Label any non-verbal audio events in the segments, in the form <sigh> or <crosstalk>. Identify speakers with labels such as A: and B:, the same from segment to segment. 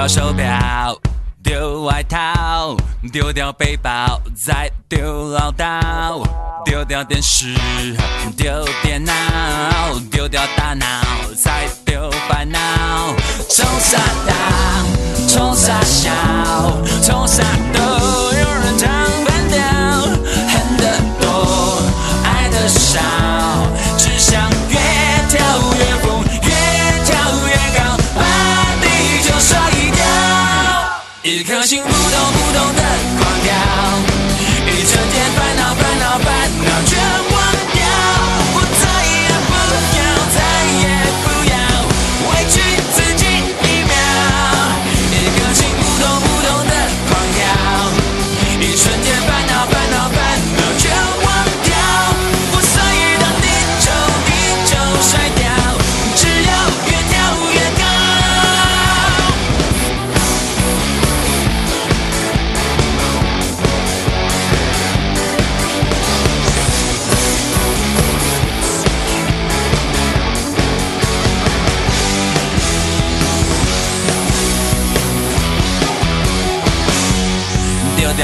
A: 丢手表丢外套丢掉背包再丢唠叨丢掉电视丢电脑丢掉大脑再丢烦恼冲啥大冲啥小冲啥都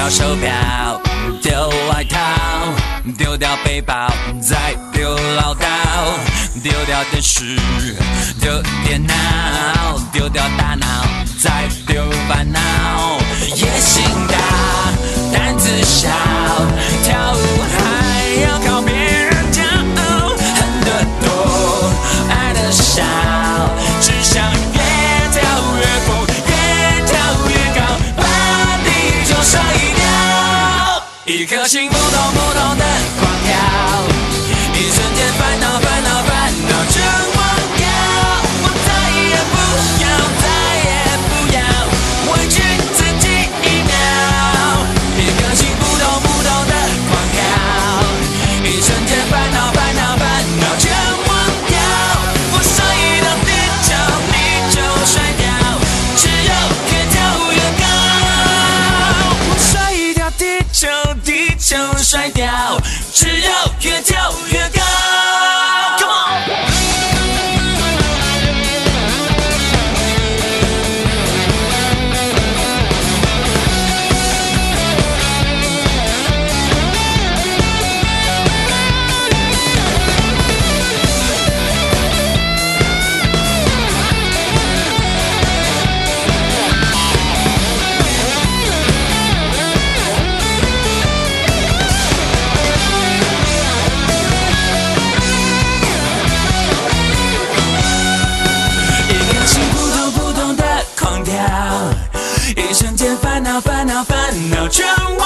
A: 手表丢外套丢掉背包再丢唠叨丢掉电视丢电脑丢掉大脑再丢烦恼野心大胆子小跳舞还要靠别人教恨得多爱得少心扑通扑通的狂烦恼烦恼全忘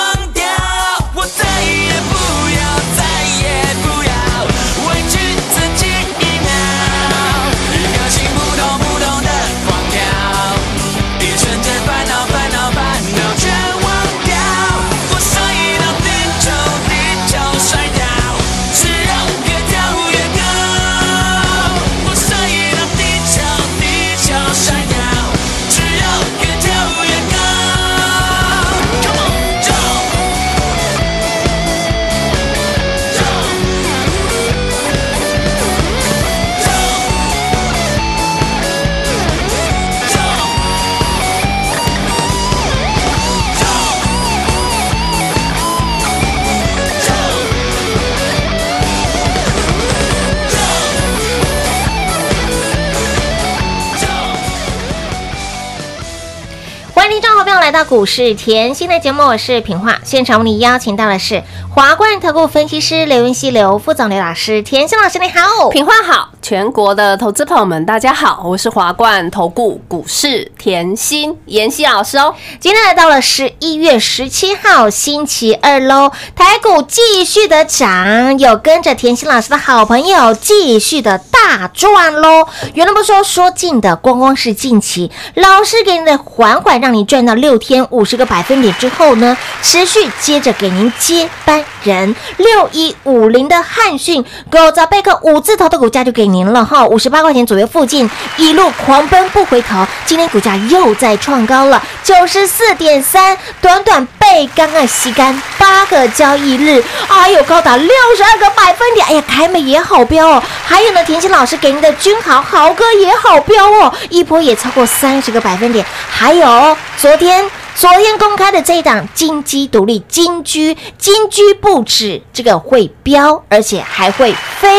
B: 来到股市甜心的节目，我是平化。现场为你邀请到的是华冠投顾分析师刘云熙刘副总刘老师，甜心老师你好，
C: 平化好，全国的投资朋友们大家好，我是华冠投顾股市甜心妍希老师哦。
B: 今天来到了十一月十七号星期二喽，台股继续的涨，有跟着甜心老师的好朋友继续的大赚喽。原来不说说近的，光光是近期，老师给你的缓缓让你赚到。六天五十个百分点之后呢，持续接着给您接班人。六一五零的汉讯，狗早贝克五字头的股价就给您了哈，五十八块钱左右附近，一路狂奔不回头，今天股价又在创高了九十四点三，短短被刚刚吸干八个交易日，哎呦，高达六十二个百分点，哎呀，凯美也好标哦，还有呢，田心老师给您的君豪豪哥也好标哦，一波也超过三十个百分点，还有昨天。昨天公开的这一档金鸡独立金居金居不止这个会飙，而且还会飞。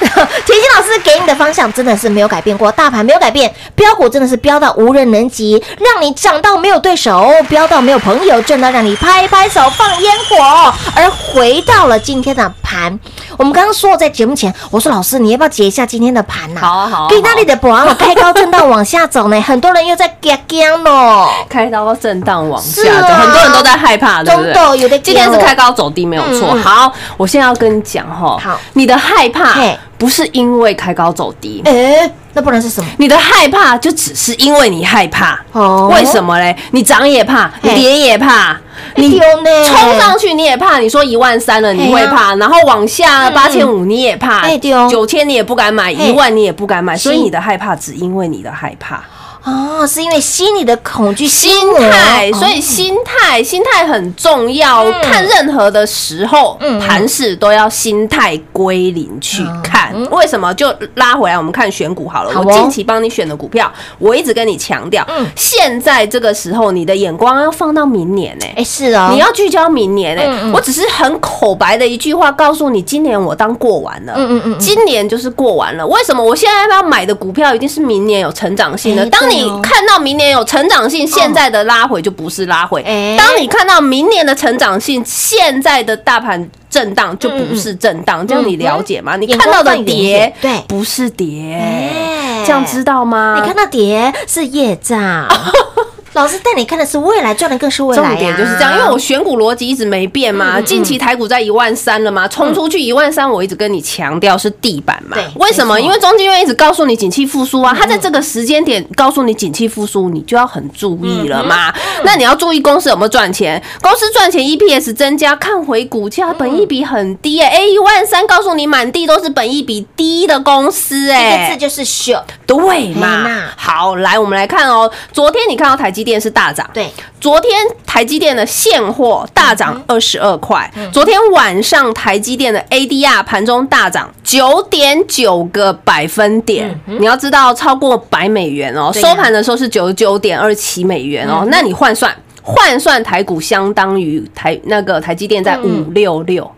B: 田心老师给你的方向真的是没有改变过，大盘没有改变，标股真的是飙到无人能及，让你涨到没有对手，飙到没有朋友，赚到让你拍拍手放烟火。而回到了今天的盘，我们刚刚说在节目前，我说老师你要不要解一下今天的盘呐、
C: 好好啊
B: 给那里的保安开高震荡往下走呢，很多人又在嘎嘎呢。
C: 开刀震荡往下走，很多人都在害怕，对不对？
B: 中豆有的
C: 今天是开高走低，没有错。好，我现在要跟你讲哈，
B: 好。
C: 你的害怕不是因为开高走低，
B: 哎，那不然是什么？
C: 你的害怕就只是因为你害怕。
B: 哦。
C: 为什么嘞？你涨也怕，你跌也怕，你冲上去你也怕，你说一万三了你会怕，然后往下
B: 嗯。
C: 八千五你也怕九千你也不敢买，一万你也不敢买，所以你的害怕只因为你的害怕。
B: 哦，是因为心里的恐惧
C: 心态，
B: 哦
C: 所以心态，心态很重要。
B: 嗯
C: 看任何的时候
B: 嗯，
C: 盘势都要心态归零去看。为什么？就拉回来，我们看选股好了。
B: 好哦
C: 我近期帮你选的股票，我一直跟你强调
B: 嗯，
C: 现在这个时候，你的眼光要放到明年呢。
B: 哎是哦，
C: 你要聚焦明年诶、
B: 嗯嗯
C: 我只是很口白的一句话告诉你，今年我当过完了，
B: 嗯嗯嗯嗯
C: 今年就是过完了。为什么？我现在要买的股票一定是明年有成长性的。
B: 哎
C: 当你看到明年有成长性，现在的拉回就不是拉回。
B: 哎
C: 当你看到明年的成长性，现在的大盘震荡就不是震荡，这样你了解吗？你看到的
B: 光放远一
C: 跌，
B: 对
C: 不是跌
B: 哎，
C: 这样知道吗？
B: 你看到碟是业障，<laughs> 老师带你看的是未来，赚的更是未来
C: 重点就是这样，因为我选股逻辑一直没变嘛。
B: 嗯嗯
C: 近期台股在一万三了嘛，冲出去一万三，我一直跟你强调是地板嘛。
B: 对。
C: 为什么？因为中金院一直告诉你景气复苏啊，它在这个时间点告诉你景气复苏，你就要很注意了嘛。那你要注意公司有没有赚钱，公司赚钱，EPS 增加，看回股价，本益比很低哎，一万三告诉你满地都是本益比低的公司哎
B: 这
C: 哎，
B: 个字就是秀，
C: 对嘛？好，来我们来看哦，昨天你看到台积电是大涨。
B: 对，
C: 昨天台积电的现货大涨二十二块，昨天晚上台积电的 ADR 盘中大涨九点九个百分点。你要知道，超过百美元哦，收盘的时候是九十九点二七美元哦，那你换算。换算台股相当于台那个台积电在
B: 嗯。
C: 五六六，
B: 哎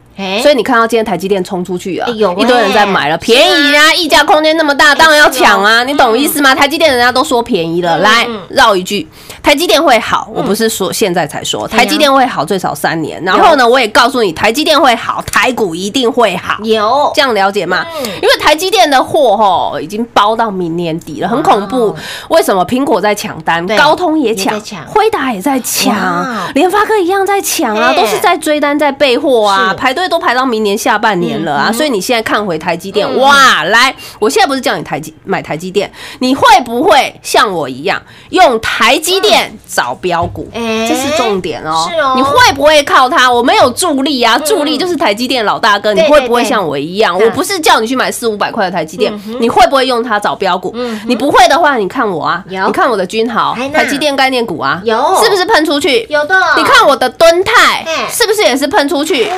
C: 所以你看到今天台积电冲出去
B: 啊，
C: 一堆人在买了，便宜啊，溢价空间那么大，当然要抢啊，你懂意思吗？台积电人家都说便宜了，
B: 嗯
C: 来
B: 嗯。
C: 绕一句，台积电会好，我不是说现在才说，台积电会好最少三年，然后呢，我也告诉你台积电会好，台股一定会好。
B: 有。
C: 这样了解吗？
B: 嗯。
C: 因为台积电的货吼已经包到明年底了，很恐怖。为什么？苹果在抢单，高通也抢，辉达也在抢，联发科一样在抢啊，都是在追单在备货啊，排队都排到明年下半年了啊。所以你现在看回台积电，
B: 嗯
C: 哇，来，我现在不是叫你台积买台积电，你会不会像我一样用台积电找标股？
B: 哎
C: 这是重点哦
B: 是哦。
C: 你会不会靠它？我没有助力啊，助力就是台积电老大哥，你会不会像我一样？
B: 嗯
C: 我不是叫你去买四五百块的台积电，你会不会用它找标股
B: 嗯？
C: 你不会的话，你看我啊，你看我的君豪台积电概念股啊，
B: 有
C: 是不是喷出去？
B: 有的，
C: 你看我的敦泰
B: 嗯
C: 是不是也是喷出去？
B: 哇，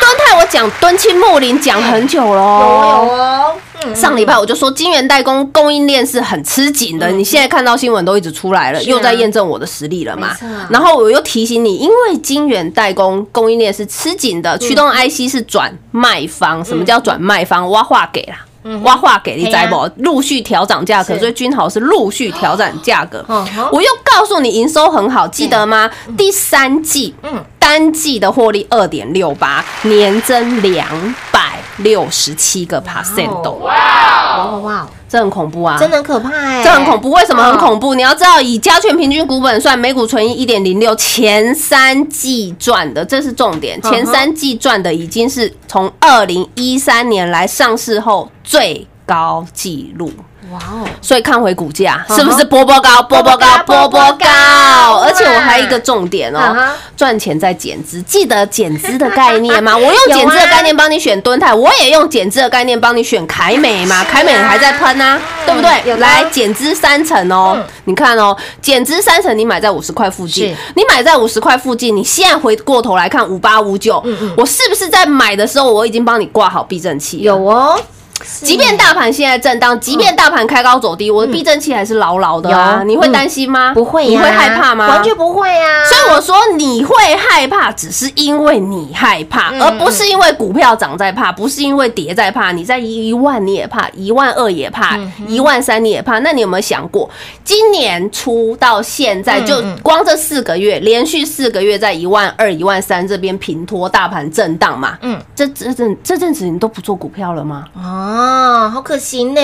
C: 敦泰我讲敦亲睦邻讲很久了
B: 有
C: 哦。
B: 有哦，嗯
C: 上礼拜我就说金源代工供应链是很吃紧的，你现在看到新闻都一直出来了，
B: 啊
C: 又在验证我的实力了嘛。然后我又提醒你，因为金源代工供应链是吃紧的，驱动 IC 是转卖方。什么叫转卖方？挖画给啦。挖化给你知不？陆续调涨价格，所以君豪是陆续调整价格。我又告诉你营收很好，记得吗？第三季
B: 嗯
C: 单季的获利二点六八，年增两百六十七个 percent 哦，
B: 哇哇哇，
C: 这很恐怖啊！
B: 真的很可怕哎，
C: 这很恐怖，为什么很恐
B: 怖？
C: 怖？你要知道，以加权平均股本算，每股存益一点零六，前三季赚的，这是重点。前三季赚的已经是从二零一三年来上市后最高纪录。
B: 哇哦，
C: 所以看回股价，是不是波波高、波波高、波波高
B: 高？
C: 而且我还有一个重点哦赚钱在减资，记得减资的概念吗？<laughs> 我用减资的概念帮你选敦泰，我也用减资的概念帮你选凯美嘛，凯美还在喷啊，对不对？来减资三成哦
B: 嗯，
C: 你看哦，减资三成，你买在五十块附近，你买在五十块附近，你现在回过头来看五八五九，
B: 嗯
C: 我是不是在买的时候我已经帮你挂好避震器？
B: 有哦，
C: 即便大盘现在震荡，即便大盘开高走低，我的避震器还是牢牢的啊！你会担心吗？
B: 不会，
C: 你会害怕吗？
B: 完全不会啊。
C: 所以我说你会害怕，只是因为你害怕，
B: 嗯
C: 而不是因为股票涨在怕，不是因为跌在怕。你在一万你也怕，一万二也怕，
B: 嗯
C: 一万三你也怕。那你有没有想过，今年初到现在，
B: 嗯
C: 就
B: 嗯
C: 光这四个月，连续四个月在一万二、一万三这边平拖大盘震荡嘛？
B: 嗯，
C: 这这阵这阵子你都不做股票了吗？
B: 哦，好可惜呢。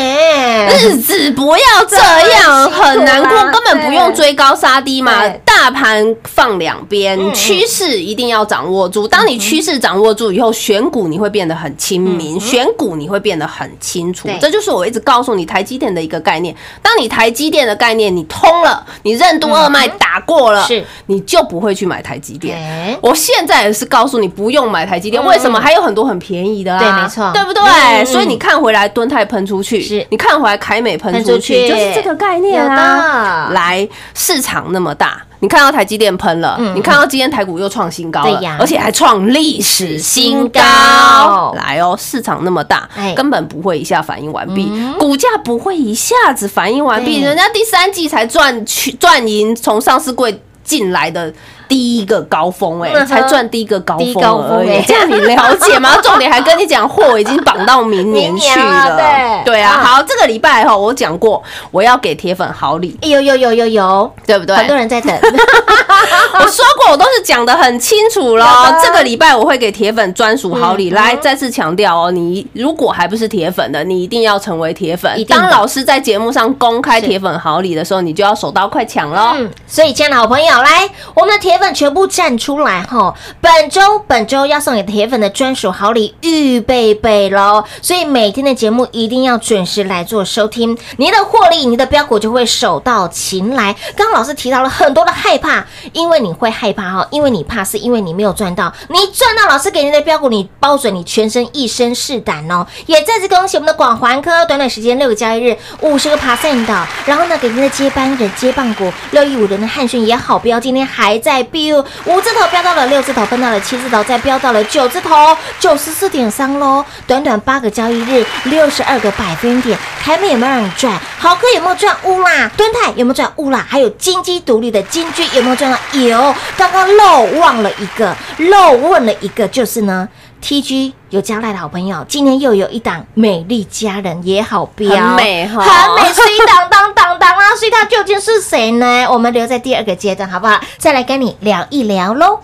C: 日子不要这样，很难过，根本不用追高杀低嘛。大盘放两边
B: 嗯，
C: 趋势一定要掌握住。当你趋势掌握住以后，选股你会变得很亲民，选股你会变得很清楚。这就是我一直告诉你台积电的一个概念。当你台积电的概念你通了，你任督二脉打过了，
B: 是
C: 你就不会去买台积电。
B: 哎
C: 我现在也是告诉你不用买台积电，
B: 嗯
C: 为什么？还有很多很便宜的啊，
B: 对没错
C: 对不对？
B: 嗯
C: 所以你看回来，敦泰喷出去，
B: 是
C: 你看回来凯美喷
B: 喷出
C: 出去，
B: 去
C: 就是这个概念
B: 有
C: 啊。
B: 的
C: 来，市场那么大。你看到台积电喷了，
B: 嗯
C: 你看到今天台股又创新高了，而且还创历史新
B: 新
C: 高
B: 高。
C: 来哦，市场那么大
B: 哎，
C: 根本不会一下反应完毕
B: 嗯，
C: 股价不会一下子反应完毕，人家第三季才赚去赚赢从上市柜进来的。第一个高峰哎、
B: 嗯
C: 才赚第一个高峰
B: 高峰哎
C: 而已，<laughs> 这样你了解吗？重点还跟你讲，货已经绑到明年去
B: 了
C: 了。
B: 对
C: 对啊，
B: 嗯
C: 好，这个礼拜哈，我讲过我要给铁粉好礼，
B: 有有有有有，
C: 对不对？
B: 很多人在等。<laughs>
C: 我说过，我都是讲的很清楚喽。这个礼拜我会给铁粉专属好礼，
B: 嗯
C: 来再次强调哦，你如果还不是铁粉的，你一定要成为铁粉当老师在节目上公开铁粉好礼的时候，你就要手刀快抢喽。
B: 嗯，所以亲爱的好朋友，来，我们的铁铁粉全部站出来哈！本周本周要送给铁粉的专属好礼，预备备喽！所以每天的节目一定要准时来做收听，你的获利，你的标股就会手到擒来。刚刚老师提到了很多的害怕，因为你会害怕哈，因为你怕是因为你没有赚到，你赚到老师给你的标股，你包准你全身一身是胆哦！也再次恭喜我们的广环科，短短时间六个交易日五十个 percent 的，然后呢，给您的接班人接棒股六一五人的汉讯也好标，今天还在 biu 五字头飙到了六字头，分到了七字头，再飙到了九字头，九十四点三喽！短短八个交易日，六十二个百分点，凯美有没有让你赚？豪哥有没有赚乌啦？敦泰有没有赚乌啦？还有金鸡独立的金居有没有赚到？有，刚刚漏忘了一个，漏问了一个，就是呢。TG 有加赖的好朋友，今天又有一档美丽佳人也好标，
C: 很美哈
B: 很美，所以当当当当啊！所以他究竟是谁呢？我们留在第二个阶段好不好？再来跟你聊一聊喽。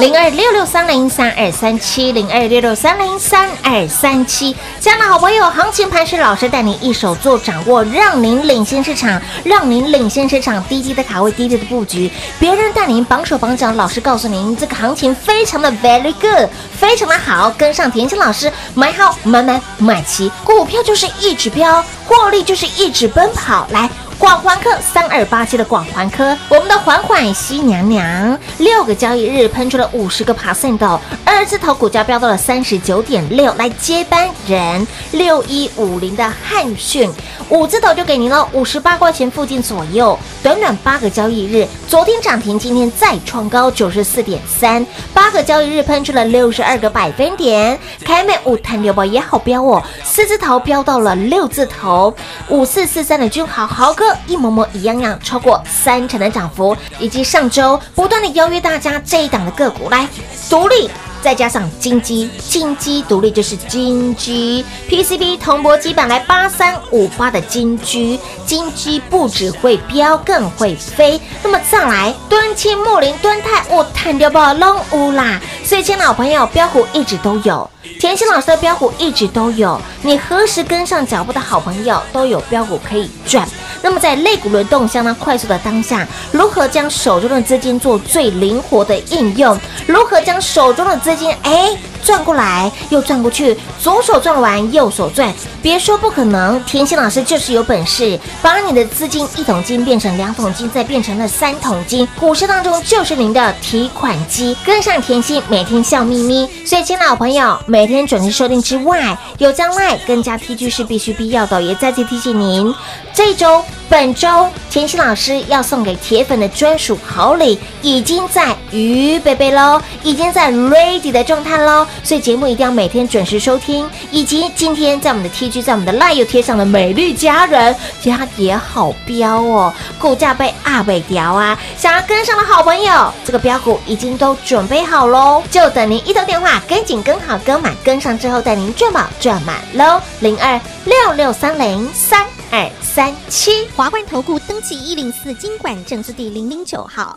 B: 零二六六三零三二三七，零二六六三零三二三七，亲爱的好朋友，行情盘是老师带你一手做掌握，让您领先市场，让您领先市场，低低的卡位，低低的布局，别人带您绑手绑脚，老师告诉您这个行情非常的 very good，非常的好，跟上田心老师买好买买买齐，股票就是一指标，获利就是一指奔跑，来。广环科三二八七的广环科，我们的缓缓西娘娘。六个交易日喷出了五十个 percent，二字头股价飙到了三十九点六，来接班人。六一五零的汉讯五字头就给您了五十八块钱附近左右，短短八个交易日，昨天涨停，今天再创高九十四点三，八个交易日喷出了六十二个百分点，凯美五碳六宝也好飙哦，四字头飙到了六字头，五四四三的君豪豪哥一模模一样样，超过三成的涨幅，以及上周不断的邀约大家这一档的个股来独立。再加上金鸡，金鸡独立就是金鸡 PCB 铜箔基板来八三五八的金居，金鸡不只会飙，更会飞。那么再来敦清木林敦泰，我探掉爆龙乌啦。所以，亲爱的好朋友，标股一直都有，甜心老师的标股一直都有。你何时跟上脚步的好朋友，都有标股可以赚。那么在肋骨轮动相当快速的当下，如何将手中的资金做最灵活的应用？如何将手中的资金哎转过来又转过去，左手转完右手转？别说不可能，甜心老师就是有本事，把你的资金一桶金变成两桶金，再变成了三桶金。股市当中就是您的提款机，跟上甜心，每天笑眯眯。所以，亲老朋友，每天准时收听之外，有将来更加 T G 是必须必要的，也再次提醒您，这周。本周甜心老师要送给铁粉的专属好礼已经在预备备喽，已经在 ready 的状态喽，所以节目一定要每天准时收听。以及今天在我们的 TG，在我们的 Live 又贴上了美丽佳人，家也好标哦，股价被阿北调啊！想要跟上的好朋友，这个标股已经都准备好喽，就等您一通电话跟紧跟好跟满跟上之后，带您赚饱赚满喽，零二六六三零三。二三七
D: 华冠投顾登记一零四经管证字第零零九号，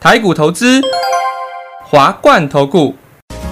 E: 台股投资，华冠投顾。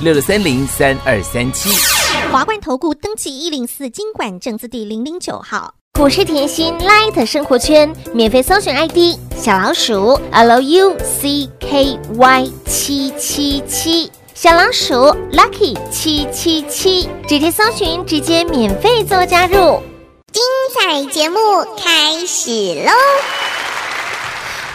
F: 六六三零三二三七，
D: 华冠投顾登记一零四经管证字第零零九号，
B: 股市甜心 Light 生活圈免费搜寻 ID 小老鼠 Lucky 七七七，小老鼠 Lucky 七七七，直接搜寻，直接免费做加入，
D: 精彩节目开始喽！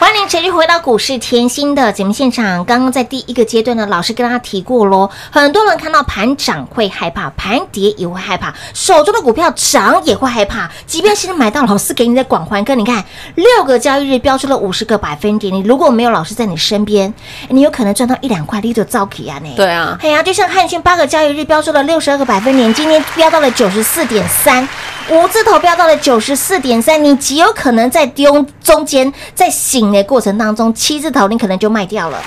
B: 欢迎持续回到股市甜心的节目现场。刚刚在第一个阶段呢，老师跟大家提过喽，很多人看到盘涨会害怕，盘跌也会害怕，手中的股票涨也会害怕。即便是买到老师给你的广环，哥你看六个交易日标出了五十个百分点，你如果没有老师在你身边，你有可能赚到一两块，你就糟起啊！呢，
C: 对啊，
B: 哎呀，就像汉讯八个交易日标出了六十二个百分点，今天飙到了九十四点三。五字头飙到了九十四点三，你极有可能在丢中间，在醒的过程当中，七字头你可能就卖掉了。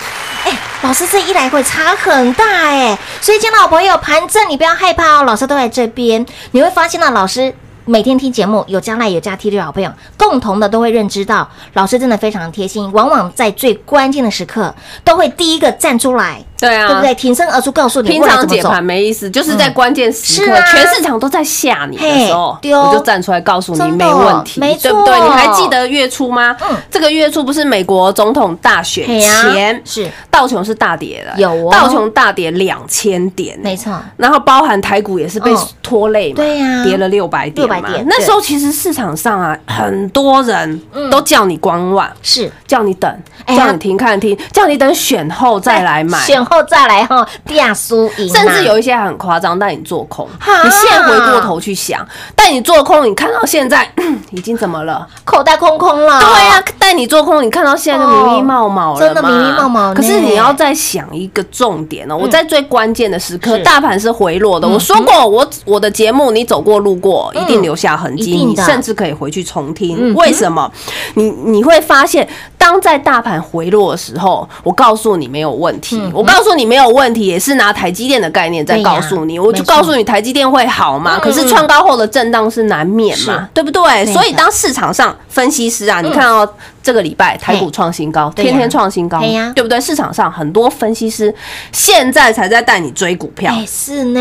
B: 哎，老师这一来会差很大哎，所以，亲爱的朋友，盘正你不要害怕哦，老师都在这边，你会发现呢，老师。每天听节目，有加来有加 T 的好朋友，共同的都会认知到，老师真的非常贴心，往往在最关键的时刻，都会第一个站出来，
C: 对啊，
B: 对不对？挺身而出，告诉你
C: 平常解盘没意思，就是在关键时刻，全市场都在吓你的时候，我就站出来告诉你没问题，
B: 没错，
C: 对不对？你还记得月初吗？嗯，这个月初不是美国总统大选前，
B: 是。
C: 道琼是大跌的，
B: 有
C: 道琼大跌两千点，
B: 没错，
C: 然后包含台股也是被拖累嘛，
B: 对呀，
C: 跌了六百点。那时候其实市场上啊，很多人都叫你观望，
B: 是。
C: 叫你等，叫你停看听，叫你等选后再来买，
B: 选后再来哈，亚输赢，
C: 甚至有一些很夸张，带你做空。你现在回过头去想，带你做空，你看到现在 <clears throat> 已经怎么了？
B: 口袋空空了。
C: 对呀，带你做空，你看到现在就迷迷冒冒了，
B: 真的迷迷冒冒。
C: 可是你要再想一个重点哦，我在最关键的时刻，大盘是回落的。我说过，我我的节目你走过路过，一定留下痕迹。你甚至可以回去重听，为什么？你你会发现。当在大盘回落的时候，我告诉你没有问题，
B: 嗯
C: 我告诉你没有问题，也是拿台积电的概念在告诉你，我就告诉你台积电会好嘛。
B: 嗯
C: 可是创高后的震荡是难免嘛，对不对？所以当市场上分析师啊，你看哦，这个礼拜台股创新高，天天创新高
B: 对
C: 不对？市场上很多分析师现在才在带你追股票，
B: 哎，是呢，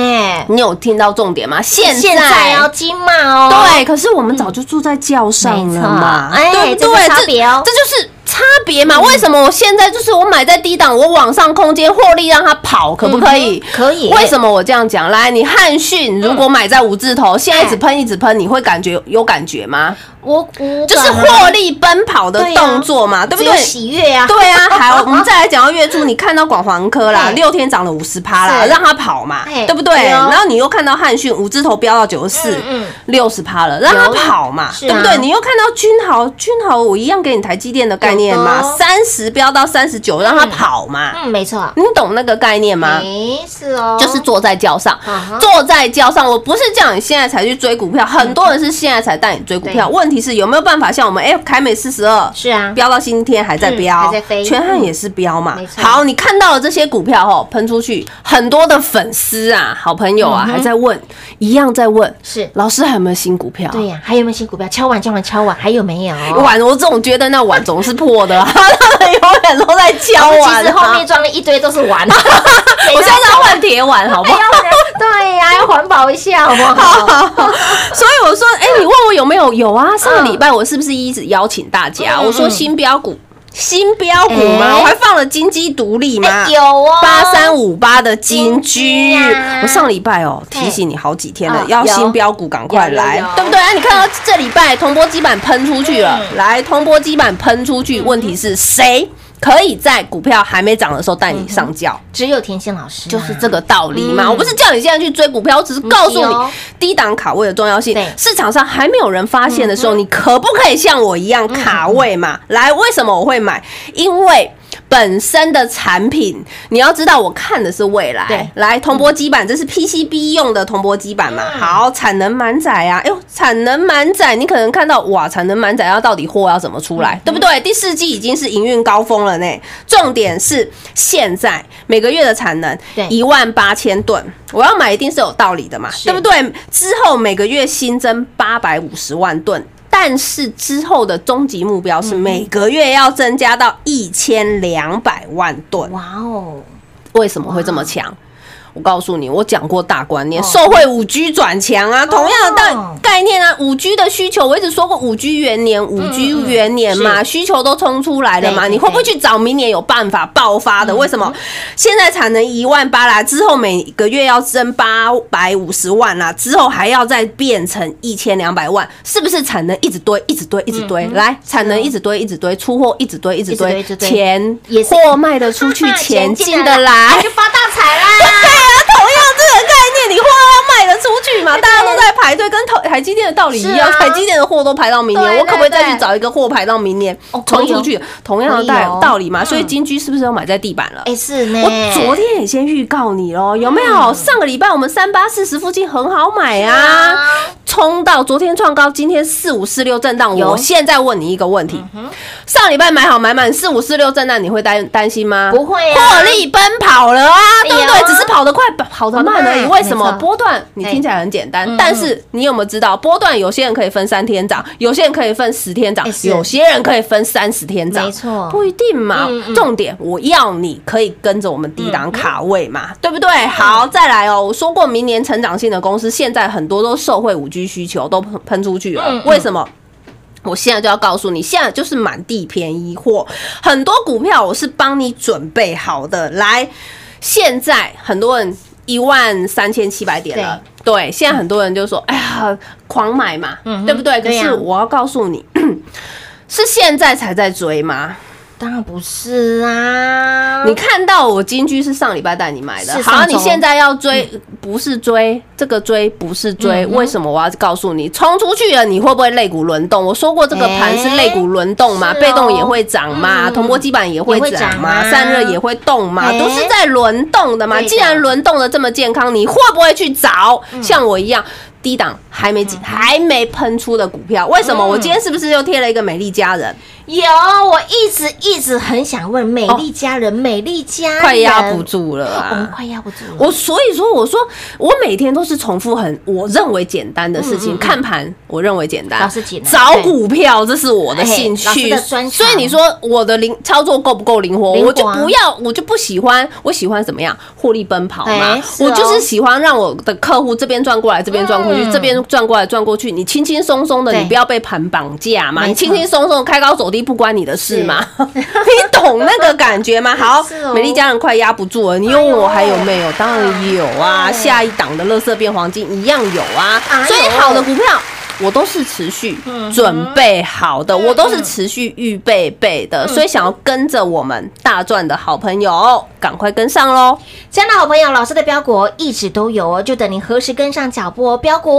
C: 你有听到重点吗？现
B: 现在哦，金马哦，
C: 对，可是我们早就住在轿上了嘛，
B: 哎
C: 对不对？
B: 这
C: 这就是差别嘛。为什么我现在就是我买在低档，我往上空间获利让它跑，可不可以？
B: 可以
C: 为什么我这样讲？来，你汉讯如果买在五字头，现在一直喷一直喷，你会感觉有感觉吗？
B: 我我
C: 就是获利奔跑的动作嘛，对不对？
B: 喜悦啊，
C: 对啊，<laughs> 好，我们再来讲到月初，你看到广环科啦，
B: 哎
C: 六天涨了五十趴啦，让它跑嘛
B: 哎，
C: 对不对？然后你又看到汉讯五字头飙到九十四六十趴了，让它跑嘛，对不对？你又看到君豪，君豪我一样给你台积电的概念三十飙到三十九，让它跑嘛，
B: 嗯，没错，
C: 你懂那个概念吗？
B: 没，是哦，
C: 就是坐在轿上。坐在轿上。我不是叫你现在才去追股票，很多人是现在才带你追股票。
B: 对。
C: 问题是有没有办法像我们哎，凯美四十二
B: 是啊，
C: 飙到今天还在
B: 嗯
C: 飙，
B: 还在飞。
C: 全汉也是飙嘛。好，你看到了这些股票吼喷出去，很多的粉丝啊、好朋友啊还在问，一样在问，
B: 是。
C: 老师还有没有新股票？
B: 对呀，还有没有新股票？敲碗敲碗敲碗，还有没有？<laughs>
C: 碗我总觉得那碗总是破的啊，<laughs> 他们永远都在敲啊。
B: 实后面装了一堆都是碗，<laughs>
C: 我现在要换铁碗，好不好？
B: 对呀，要环保一下，好不 <laughs> 好？
C: 所以我说，哎、你问我有没有？有啊，上个礼拜我是不是一直邀请大家？
B: 嗯
C: 我说新标股，新标股嘛，
B: 哎
C: 我还放了金鸡独立嘛。
B: 哎有哦，
C: 八三五八的金居。
B: 金啊，
C: 我上礼拜哦提醒你好几天了要新标股赶快来。对不对？啊，你看到这礼拜铜箔基板喷出去了，
B: 嗯。
C: 来铜箔基板喷出去，问题是谁可以在股票还没涨的时候带你上轿？
B: 只有田心老师啊，
C: 就是这个道理嘛。
B: 嗯
C: 我不是叫你现在去追股票，我只是告诉你低档卡位的重要性。市场上还没有人发现的时候，你可不可以像我一样卡位嘛？来，为什么我会买？因为。本身的产品，你要知道，我看的是未来。
B: 对
C: 来铜箔基板，这是 PCB 用的铜箔基板嘛？好，产能满载啊！哎呦，产能满载，你可能看到哇，产能满载，要到底货要怎么出来，对不对？第四季已经是营运高峰了呢。重点是现在每个月的产能
B: 对
C: 一万八千吨，我要买一定是有道理的嘛，
B: 是
C: 对不对？之后每个月新增八百五十万吨。但是之后的终极目标是每个月要增加到一千两百万吨。
B: 哇哦，
C: 为什么会这么强？我告诉你，我讲过大观念，
B: 哦
C: 受惠五 G 转强啊，同样的概念啊，五 G 的需求，我一直说过五 G 元年，五 G 元年嘛，需求都冲出来了嘛，你会不会去找明年有办法爆发的？为什么？现在产能一万八啦，之后每个月要增八百五十万啦，之后还要再变成一千两百万，是不是产能一直堆，一直堆，一直堆？来，产能一直堆，一直堆，出货一直堆，一直
B: 堆
C: 钱 <laughs> 货卖得出去，钱进得来，
B: 就发大财啦！<laughs>
C: 同样这个概念，你花要卖得出去嘛？大家都在排队，跟台台积电的道理一样，台积电的货都排到明年，
B: 对
C: 我可不可以再去找一个货排到明年
B: 哦可以哦
C: 冲出去？同样的道道理嘛，
B: 嗯
C: 所以金居是不是要买在地板了？
B: 哎，是呢，
C: 我昨天也先预告你喽，有没有？
B: 嗯
C: 上个礼拜我们三八四十附近很好买
B: 是
C: 啊
B: 啊，
C: 冲到昨天创高，今天四五四六震荡。我现在问你一个问题：上礼拜买好买满四五四六震荡，你会担担心吗？
B: 不会啊
C: 获利奔跑了啊，对不
B: 有
C: 对？只是跑得快，跑得慢而已。为什么？波段你听起来很简单
B: 嗯，
C: 但是你有没有知道，波段有些人可以分三天涨，有些人可以分十天涨有些人可以分三十天涨，
B: 没错
C: 不一定嘛。重点我要你可以跟着我们低档卡位嘛，对不对？好，再来哦，我说过明年成长性的公司，现在很多都受惠五 G 需求都喷喷出去了为什么？我现在就要告诉你，现在就是满地便宜货，很多股票我是帮你准备好的。来，现在很多人一万三千七百点了，对，现在很多人就说，哎呀，狂买嘛，
B: 嗯
C: 对不对？可是我要告诉你，<clears throat> 是现在才在追吗？
B: 当然不是啊，
C: 你看到我金居是上礼拜带你买的，好，你现在要追，不是追这个追，不是追，
B: 嗯
C: 为什么我要告诉你？冲出去了，你会不会肋骨轮动？我说过这个盘是肋骨轮动嘛，被动也会涨嘛，
B: 嗯。
C: 铜箔基板也会涨嘛，散热也会动嘛，
B: 哎。
C: 都是在轮动的嘛。既然轮动的这么健康，你会不会去找？
B: 嗯。
C: 像我一样？低档还没几还没喷出的股票。为什么？
B: 嗯
C: 我今天是不是又贴了一个美丽佳人？
B: 有，我一直一直很想问美丽佳人，美丽佳人
C: 快压不，住了
B: 我们
C: 啊！
B: 快压不住了。
C: 我所以说，我说我每天都是重复很我认为简单的事情，
B: 嗯嗯嗯
C: 看盘我认为简单，
B: 老师简单
C: 找股票这是我的
B: 哎
C: 兴趣所以你说我的灵操作够不够灵活？我就不要，我就不喜欢，我喜欢怎么样获利奔跑嘛我就是喜欢让我的客户这边转过来，这边转过这边转过来转过去，你轻轻松松的，你不要被盘绑架嘛，你轻轻松松开高走低不关你的事嘛，<laughs> 你懂那个感觉吗？<laughs> 好美丽家人快压不住了，你问我还有没有？当然有啊，
B: 哎。
C: 下一档的乐色变黄金一样有啊
B: 哎呦，
C: 所以好的股票。我都是持续准备好的，我都是持续预备备的，所以想要跟着我们大赚的好朋友，赶快跟上喽！
B: 亲爱的好朋友，老师的标股一直都有哦，就等你何时跟上脚步哦。标股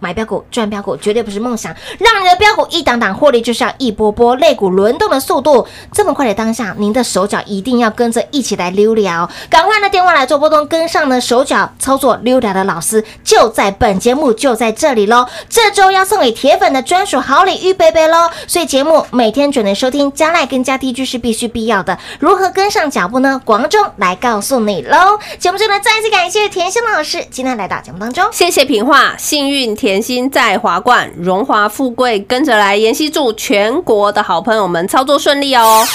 B: 买标股赚标股绝对不是梦想，让你的标股一档档获利就是要一波波，肋骨轮动的速度这么快的当下，您的手脚一定要跟着一起来溜聊，赶快的电话来做波动，跟上呢手脚操作溜聊的老师就在本节目就在这里喽。这周要送给铁粉的专属好礼预备备喽，所以节目每天准时收听，加赖跟加 T G 是必须必要的。如何跟上脚步呢？广中来告诉你喽。节目中呢，再次感谢甜心老师今天来到节目当中。
C: 谢谢品画，幸运甜心在华冠，荣华富贵跟着来。妍希祝全国的好朋友们操作顺利哦。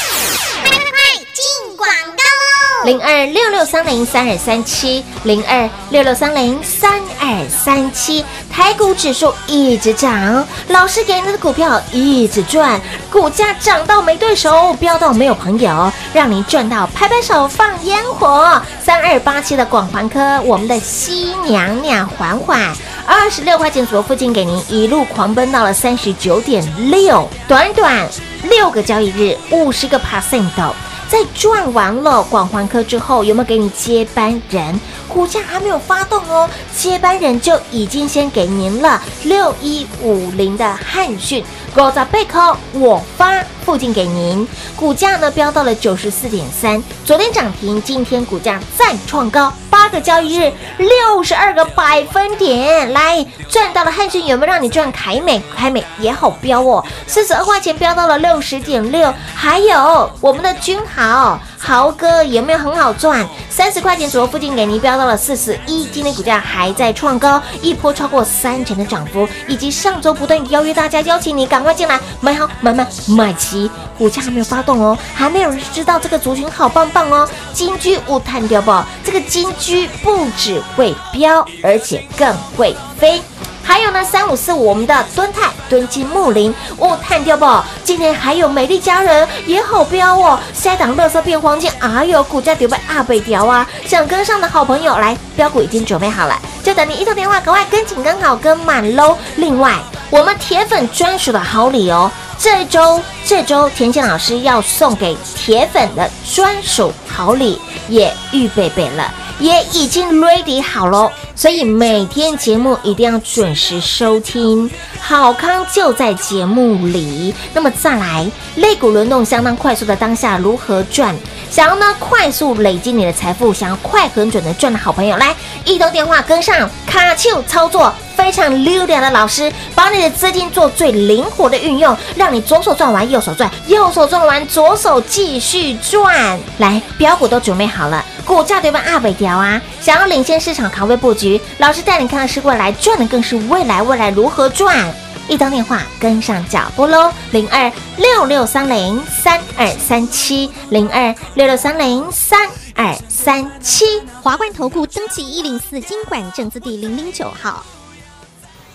D: 广告喽！
B: 零二六六三零三二三七，零二六六三零三二三七，台股指数一直涨，老师给你的股票一直赚，股价涨到没对手，飙到没有朋友，让你赚到拍拍手放烟火。三二八七的广环科，我们的西娘娘缓缓，二十六块钱左右附近给您一路狂奔到了三十九点六，短短六个交易日，五十个 percent 哦在赚完了广环科之后，有没有给你接班人？股价还没有发动哦，接班人就已经先给您了六一五零的汉讯，狗在贝壳我发附近给您，股价呢飙到了九十四点三，昨天涨停，今天股价再创高，八个交易日六十二个百分点，来赚到了汉讯，有没有让你赚凯美？凯美也好飙哦，四十二块钱飙到了六十点六，还有我们的君豪豪哥有没有很好赚？三十块钱左右附近给您飙到了四十一，今天股价还在创高，一波超过三成的涨幅，以及上周不断邀约大家，邀请你赶快进来买好买满买齐，股价还没有发动哦，还没有人知道这个族群好棒棒哦，金居无探掉不？这个金居不只会飙，而且更会飞。还有呢，三五四五我们的敦泰、敦金、木林，哦，探掉不？今天还有美丽佳人也好标哦，下一档乐色变黄金，哎呦，股价丢被阿北调啊！想跟上的好朋友来，标股已经准备好了，就等你一通电话，赶快跟紧、跟好、跟满喽！另外，我们铁粉专属的好礼哦，这周这周田心老师要送给铁粉的专属好礼也预备备了。也已经 ready 好了，所以每天节目一定要准时收听，好康就在节目里。那么再来，肋骨轮动相当快速的当下如何赚？想要呢快速累积你的财富，想要快很准的赚的好朋友，来一通电话跟上卡丘操作。非常溜达的老师，把你的资金做最灵活的运用，让你左手赚完右手赚，右手赚完左手继续赚。来，标股都准备好了，股价对吧？阿北调啊，想要领先市场卡位布局，老师带你看的是未来，赚的更是未来，未来如何赚？一通电话跟上脚步喽，零二六六三零三二三七，零二六六三零三二三七。
D: 华冠投顾登记一零四经管证字第零零九号。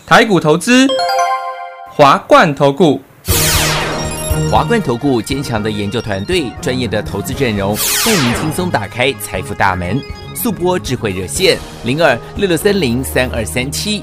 E: 台股投资，华冠投顾。
F: 华冠投顾坚强的研究团队，专业的投资阵容，带您轻松打开财富大门。速播智慧热线零二六六三零三二三七